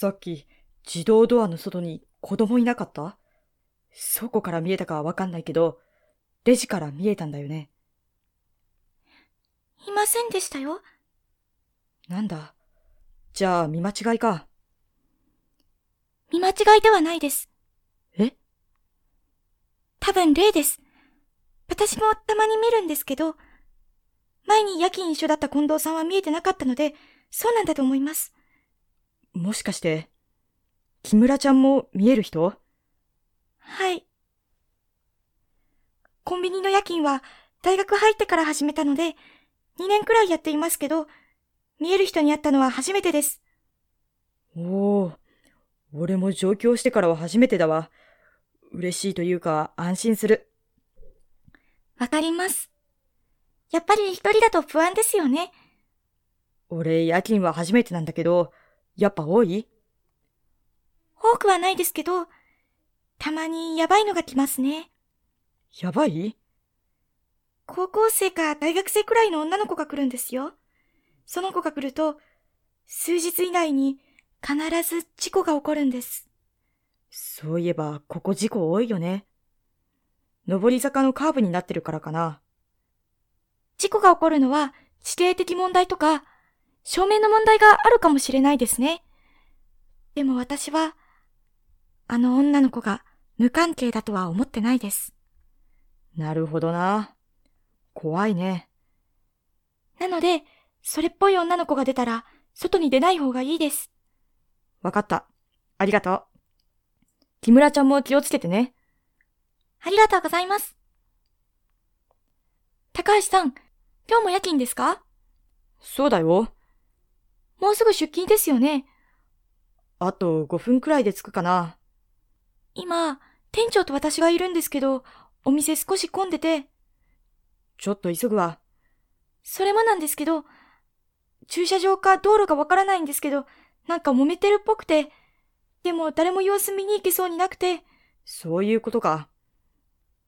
さっき、自動ドアの外に子供いなかった？そこから見えたかはわかんないけど、レジから見えたんだよね。いませんでしたよ。なんだ？じゃあ見間違いか。見間違いではないです。え？多分例です。私もたまに見るんですけど、前に夜勤一緒だった近藤さんは見えてなかったので、そうなんだと思います。もしかして、木村ちゃんも見える人？はい。コンビニの夜勤は大学入ってから始めたので、2年くらいやっていますけど、見える人に会ったのは初めてです。おお、俺も上京してからは初めてだわ。嬉しいというか安心する。わかります。やっぱり一人だと不安ですよね。俺夜勤は初めてなんだけど、やっぱ多い？多くはないですけど、たまにやばいのが来ますね。やばい？高校生か大学生くらいの女の子が来るんですよ。その子が来ると、数日以内に必ず事故が起こるんです。そういえば、ここ事故多いよね。上り坂のカーブになってるからかな。事故が起こるのは地形的問題とか、照明の問題があるかもしれないですね。でも私は、あの女の子が無関係だとは思ってないです。なるほどな。怖いね。なので、それっぽい女の子が出たら、外に出ない方がいいです。わかった。ありがとう。木村ちゃんも気をつけてね。ありがとうございます。高橋さん、今日も夜勤ですか？そうだよ。もうすぐ出勤ですよね。あと5分くらいで着くかな。今、店長と私がいるんですけど、お店少し混んでて、ちょっと急ぐわ。それもなんですけど、駐車場か道路かわからないんですけど、なんか揉めてるっぽくて、でも誰も様子見に行けそうになくて、そういうことか。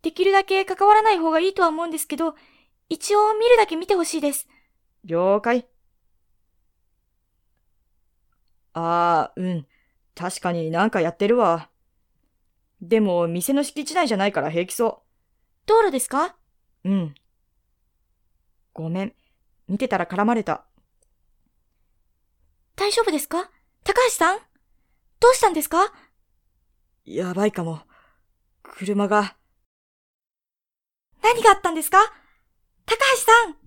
できるだけ関わらない方がいいとは思うんですけど、一応見るだけ見てほしいです。了解。ああ、うん。確かになんかやってるわ。でも、店の敷地内じゃないから平気そ道路ですか？う。うん。ごめん。見てたら絡まれた。大丈夫ですか？高橋さん？どうしたんですか？やばいかも。車が、何があったんですか？高橋さん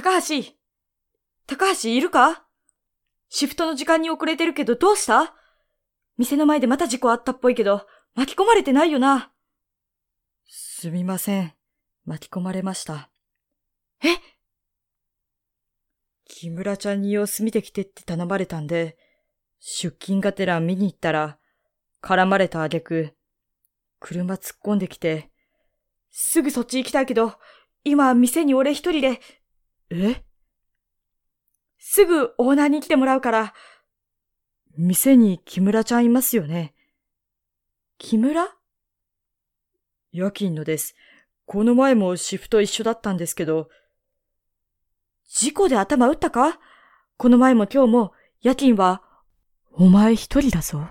高橋高橋いるか？シフトの時間に遅れてるけどどうした？店の前でまた事故あったっぽいけど、巻き込まれてないよな？すみません。巻き込まれました。え？木村ちゃんに様子見てきてって頼まれたんで、出勤がてら見に行ったら、絡まれた挙句、車突っ込んできて、すぐそっち行きたいけど、今店に俺一人で、え？すぐオーナーに来てもらうから、店に木村ちゃんいますよね。木村？夜勤のです。この前もシフト一緒だったんですけど、事故で頭打ったか？この前も今日も夜勤は、お前一人だぞ。